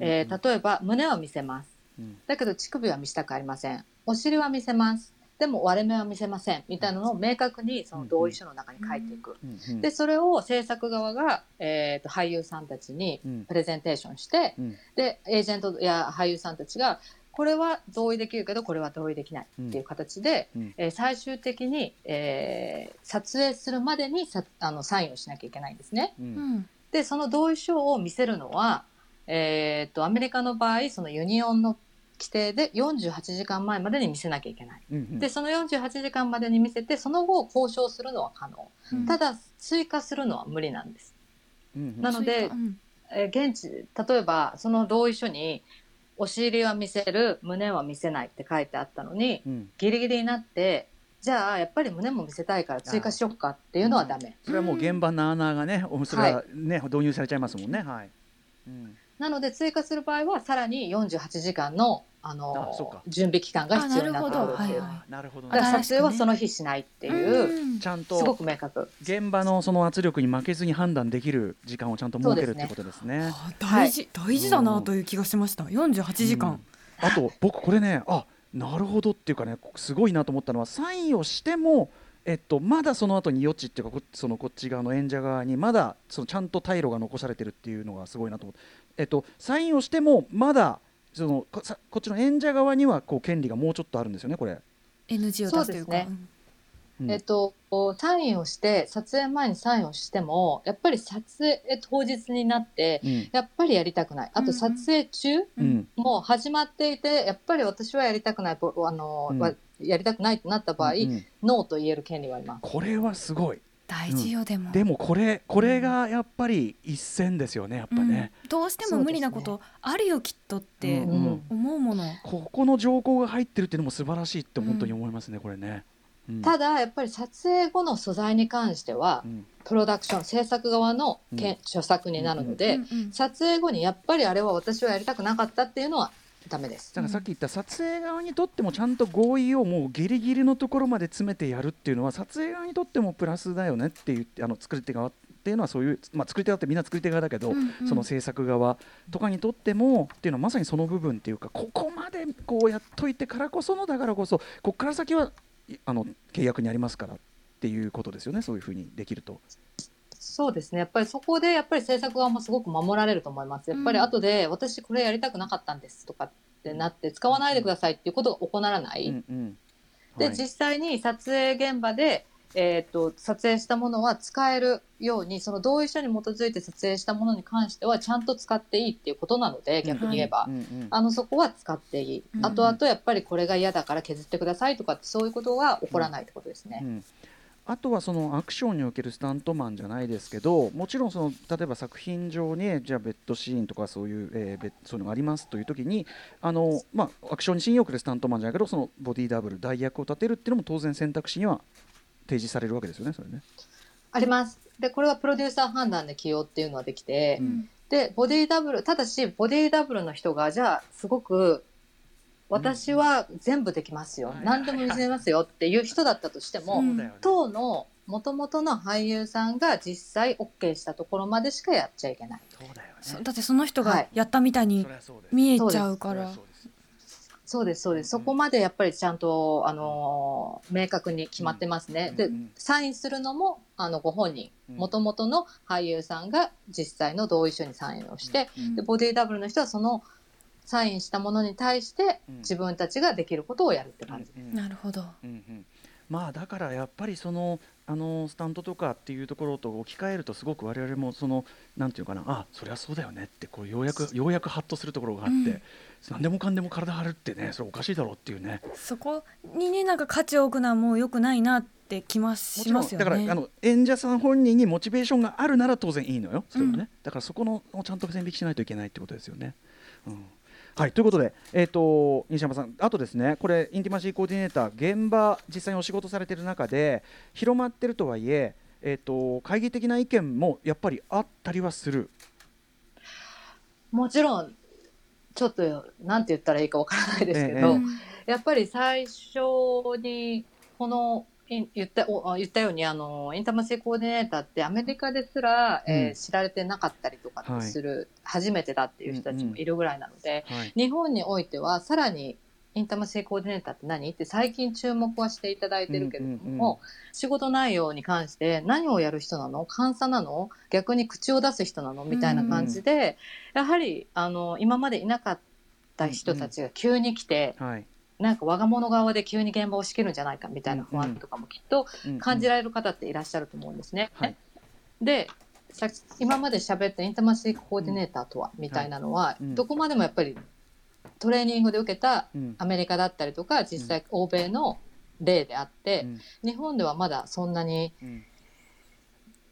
えー例えば、胸は見せます。うんだけど、乳首は見せたくありません。お尻は見せます。でも、割れ目は見せません。みたいなのを明確に、その同意書の中に書いていく。うんうんで、それを制作側が、えっ、と、俳優さんたちにうんプレゼンテーションして、うんで、エージェントや俳優さんたちが、これは同意できるけど、これは同意できないっていう形で、うん。えー最終的に、えー撮影するまでにさあのサインをしなきゃいけないんですね。ううん。んで、その同意書を見せるのは、えーっと、アメリカの場合、そのユニオンの規定で48時間前までに見せなきゃいけない。うんうん。で、その48時間までに見せて、その後交渉するのは可能。うん。ただ、追加するのは無理なんです。うんうん。なのでうん。えー現地、例えば、その同意書に、お尻は見せる、胸は見せないって書いてあったのに、うんギリギリになって、じゃあ、やっぱり胸も見せたいから追加しよっかっていうのはダメ。それはもう現場なあなあがねおそれはね、導入されちゃいますもんね。はい。うんなので、追加する場合は、さらに48時間の、あの準備期間が必要になってくる。っていう。あなるほど。はいはい。あーなるほどね。だから撮影はその日しないっていう、うん。ちゃんすごとく明確。現場のその圧力に負けずに判断できる時間をちゃんと設けるってことですね。あ大事、大事だなという気がしました。48時間、うん。あと僕これねあなるほどっていうかねすごいなと思ったのはサインをしてもえっと、まだその後に余地っていうかこそのこっち側の演者側にまだそのちゃんと退路が残されてるっていうのがすごいなと思って、えっと、サインをしてもまだそのこさこっちの演者側にはこう権利がもうちょっとあるんですよねこれ。NG を出すというか。そうですね。うん。えっと、サインをして、撮影前にサインをしても、やっぱり撮影当日になって、うん。やっぱりやりたくない。あと撮影中、うんもう始まっていて、やっぱり私はやりたくない、ぼあの、うん。はやりたくないとなった場合、うんノーと言える権利はあります。これはすごい大事よでも、でもこれこれがやっぱり一線ですよねやっぱね、うん。どうしても無理なことあるよきっとってうん。うん思うもの、ここの条項が入ってるっていうのも素晴らしいって本当に思いますね、これね。うん。ただ、やっぱり撮影後の素材に関してはう、ん。プロダクション、制作側のけん。著作になるので、うんうん。撮影後にやっぱりあれは私はやりたくなかったっていうのはダメです。だからさっき言った撮影側にとってもちゃんと合意をもうギリギリのところまで詰めてやるっていうのは撮影側にとってもプラスだよねって言ってあの作り手側っていうのはそういう、まあ、作り手だってみんな作り手側だけど、うんうんその制作側とかにとってもっていうのはまさにその部分っていうかここまでこうやっといてからこそのだからこそここから先はいあの契約にありますからっていうことですよねそういうふうにできると。そうですね。やっぱりそこで、やっぱり制作側もすごく守られると思います。やっぱりうん後で、私これやりたくなかったんですとかってなって、使わないでくださいっていうことが起こらない。うんうんで、はい実際に撮影現場で、えっ、と、撮影したものは使えるように、その同意書に基づいて撮影したものに関しては、ちゃんと使っていいっていうことなので、逆に言えば。うんうんあの、そこは使っていい。うん後々やっぱりこれが嫌だから削ってくださいとかって、そういうことが起こらないってことですね。うんあとはそのアクションにおけるスタントマンじゃないですけどもちろんその例えば作品上にじゃあベッドシーンとかそういう,、えーベッそういうのがありますという時にあの、まあ、アクションにシーンにおけるスタントマンじゃないけどそのボディダブル代役を立てるっていうのも当然選択肢には提示されるわけですよねそれね。あります。で、これはプロデューサー判断で起用っていうのはできて、うんで、ボディダブル、ただし、ボディダブルの人が、じゃあ、すごく、私は全部できますよ。うん何でも見せますよっていう人だったとしても、ね。当の元々の俳優さんが実際 OK したところまでしかやっちゃいけない。そうだよね。だってその人がはい。やったみたいに見えちゃうから、そりゃそうですそうです、そこまでやっぱりちゃんと、あのー明確に決まってますね。でうん。うん、サインするのも、あの、ご本人、うん。元々の俳優さんが実際の同意書にサインをして、うん。でボディダブルの人はそのサインしたものに対してうん。自分たちができることをやるって感じ。うん。うんなるほど。うんうん。まあだからやっぱりそのあのスタントとかっていうところと置き換えるとすごく我々もそのなんていうかな。あそりゃそうだよねってこうようやくようやくハッとするところがあって、うん。何でもかんでも体張るってねそれおかしいだろうっていうね。そこにねなんか価値を置くのはもう良くないなって気まもしますよね。だからあの演者さん本人にモチベーションがあるなら当然いいのよ。それはね、うん。だからそこのをちゃんと線引きしないといけないってことですよね。うんはいということで、えー、と西山さん、あとですね、これ、インティマシーコーディネーター、現場、実際にお仕事されている中で、広まってるとはいえ、えー、と懐疑的な意見もやっぱりあったりはする？もちろん、ちょっと、なんて言ったらいいかわからないですけええど、うんやっぱり最初に、この、い言ったお言ったようにあのインターマシーコーディネーターってアメリカですら、えーうん知られてなかったりとかする、初めてだっていう人たちもいるぐらいなので、はい。日本においてはさらにインターマシーコーディネーターって何って最近注目はしていただいてるけれども、うんうんうん。仕事内容に関して何をやる人なの？監査なの？逆に口を出す人なの？みたいな感じで、やはりあの今までいなかった人たちが急に来て、はいなんか我が物側で急に現場を仕切るんじゃないかみたいな不安とかもきっと感じられる方っていらっしゃると思うんですね。はい。でさ今まで喋ったインターマシーコーディネーターとはみたいなのは、うん。どこまでもやっぱりトレーニングで受けたうん。アメリカだったりとか実際欧米の例であって、うん。日本ではまだそんなにうん。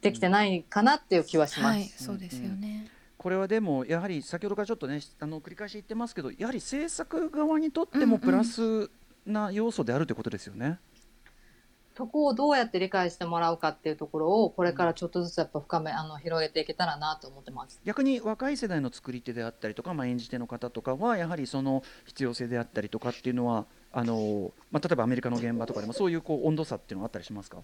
できてないかなっていう気はします。はいそうですよね、これはでもやはり先ほどからちょっとねあの繰り返し言ってますけどやはり制作側にとってうんうんもプラスな要素であるということですよね。そこをどうやって理解してもらうかっていうところをこれからちょっとずつやっぱ深めあの広げていけたらなと思ってます。逆に若い世代の作り手であったりとか、まあ、演じ手の方とかはやはりその必要性であったりとかっていうのはあの、まあ、例えばアメリカの現場とかでもそういうこう温度差っていうのはあったりしますか？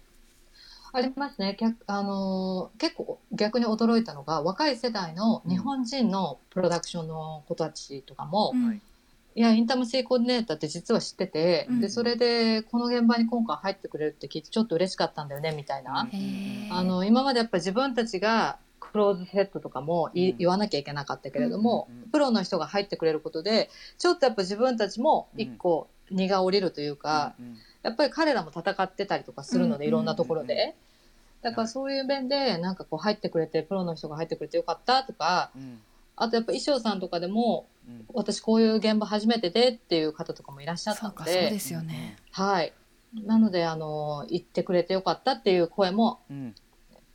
ありますね。逆あのー結構逆に驚いたのが若い世代の日本人のプロダクションの子たちとかも、うん。い。やインタームシーコーディネーターって実は知ってて、うん。でそれでこの現場に今回入ってくれるって聞いてちょっと嬉しかったんだよねみたいな、あの今までやっぱり自分たちがクローズセットとかも言わなきゃいけなかったけれども、うんうんプロの人が入ってくれることでちょっとやっぱ自分たちも一個荷が下りるというか、うんやっぱり彼らも戦ってたりとかするので、うん。いろんなところうんで。だからそういう面で、なんかこう入ってくれて、プロの人が入ってくれてよかったとか、うん。あとやっぱ衣装さんとかでも、うん。私こういう現場初めてでっていう方とかもいらっしゃったので、かそうですよね、はい。なので、あの、言ってくれてよかったっていう声もうん。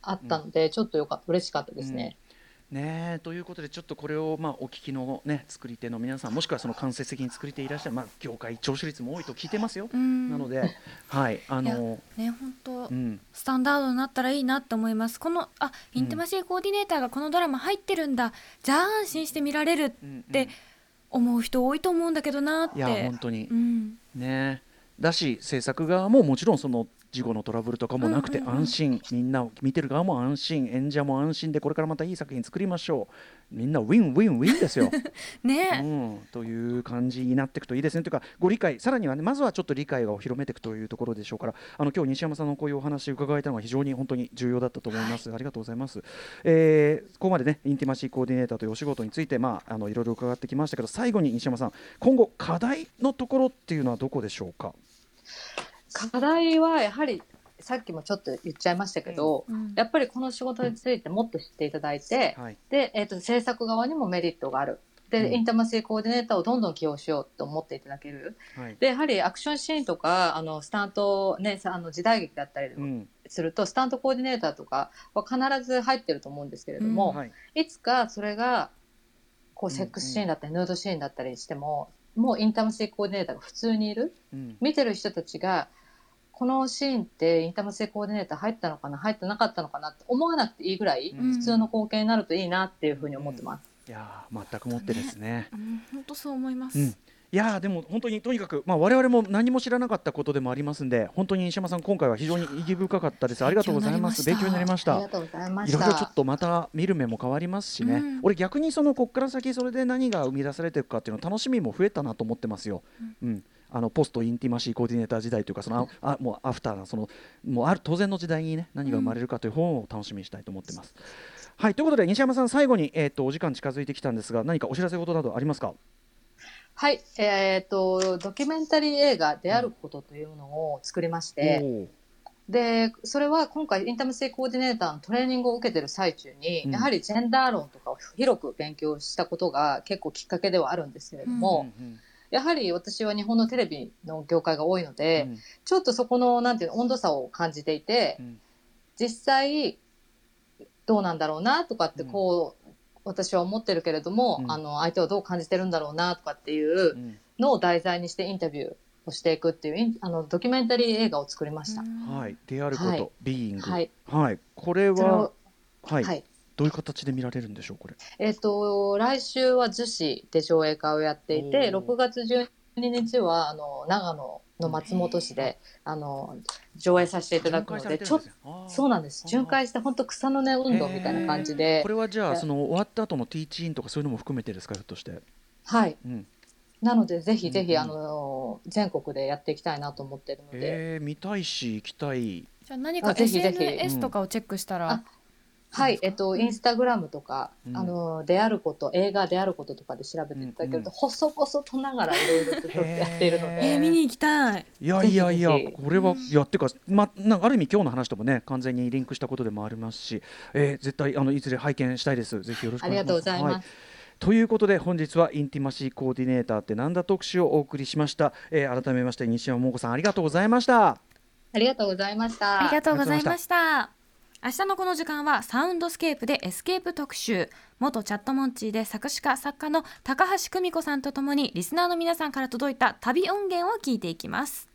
あったので、ちょっとよかった、嬉しかったですね。ねえということでちょっとこれをまあお聞きのね作り手の皆さんもしくはその間接的に作り手いらっしゃるまあ業界聴取率も多いと聞いてますよ。うん。なのではいあのね本当うん。スタンダードになったらいいなって思います。このあインテマシーコーディネーターがこのドラマ入ってるんだ、じゃあ安心して見られるっうんて思う人多いと思うんだけどなって。いや本当に。うん。ねだし制作側ももちろんその事故のトラブルとかもなくて安心、みんな見てる側も安心。演者も安心でこれからまたいい作品作りましょう。みんなウィンウィンウィンですよ。うねん、という感じになっていくといいですね。というかご理解。さらにはねまずはちょっと理解を広めていくというところでしょうからあの今日西山さんのこういうお話伺えたのが非常に本当に重要だったと思います、ありがとうございます、えーここまでねインティマシーコーディネーターというお仕事についてまああのいろいろ伺ってきましたけど最後に西山さん今後課題のところっていうのはどこでしょうか？課題はやはりさっきもちょっと言っちゃいましたけど、うんやっぱりこの仕事についてもっと知っていただいて、はい。で、えっと制作側にもメリットがある。で、うん。インタマシーコーディネーターをどんどん起用しようと思っていただける。はい。でやはりアクションシーンとかあのスタント、ね、さあの時代劇だったりうんすると、スタントコーディネーターとかは必ず入ってると思うんですけれども、はい。いつかそれがこううんセックスシーンだったり、ヌードシーンだったりしてももうインタマシーコーディネーターが普通にいる。うん。見てる人たちがこのシーンってインタマシーコーディネーター入ったのかな入ってなかったのかなって思わなくていいぐらいうん。普通の光景になるといいなっていうふうに思ってます。いやー全くもってですね。うん。本当そう思います、うん、いやーでも本当にとにかく、まあ、我々も何も知らなかったことでもありますんで本当に西山さん今回は非常に意義深かったです。ありがとうございます。勉強になりました。ありがとうございまいろい。ろちょっとまた見る目も変わりますしね、うん。俺逆にそのこっから先それで何が生み出されていくかっていうの楽しみも増えたなと思ってますよ。うんあのポストインティマシーコーディネーター時代というかそのああもうアフターなそのもうある当然の時代にね何が生まれるかという本を楽しみにしたいと思ってます。はいということで西山さん最後に、えー、とお時間近づいてきたんですが何かお知らせ事などありますか？はい、えっ、とドキュメンタリー映画であることというのを作りまして、おーでそれは今回インタムシーコーディネーターのトレーニングを受けてる最中に、うん。やはりジェンダー論とかを広く勉強したことが結構きっかけではあるんですけれども、うんうんやはり私は日本のテレビの業界が多いので、うん。ちょっとそこのなんていうの温度差を感じていて、うん。実際どうなんだろうなとかってこう、私は思ってるけれども、うん。あの相手はどう感じてるんだろうなとかっていううん。のを題材にしてインタビューをしていくっていうあのドキュメンタリー映画を作りました。はい、であること、はい。ビーイング、はい、はい、これは、はい、はいどういう形で見られるんでしょう、これ。えっ、と来週は逗子で上映会をやっていておー。6月12日はあの長野の松本市であの上映させていただくのでちょっとそうなんです。巡回して本当草の根運動みたいな感じで。これはじゃあ、えその終わった後のティーチーンとかそういうのも含めてですか、ひょっとして。はい。うん、なのでぜひぜひ、うんうんあの全国でやっていきたいなと思ってるので、えー、見たいし、行きたい。じゃあ何かあぜひぜひ。SNS とかをチェックしたら、あはい、えっと、インスタグラムとか、うん。あの、であること、映画であることとかで調べていただけると、うん。細々とながらいろいろとやっているのへで、えー見に行きたい。いやいやいやこれは、いや、っていうか、ま、なんかある意味、今日の話ともね、完全にリンクしたことでもありますし。えー、絶対、あの、いずれ拝見したいです。ぜひよろしくお願いします。ありがとうございます。はということで本日はインティマシーコーディネーターってなんだ特集をお送りしました、えー、改めまして西山桃子さんありがとうございました。ありがとうございました。ありがとうございました明日のこの時間はサウンドスケープでエスケープ特集。元チャットモンチーで作詞家作家の高橋久美子さんとともにリスナーの皆さんから届いた旅音源を聞いていきます。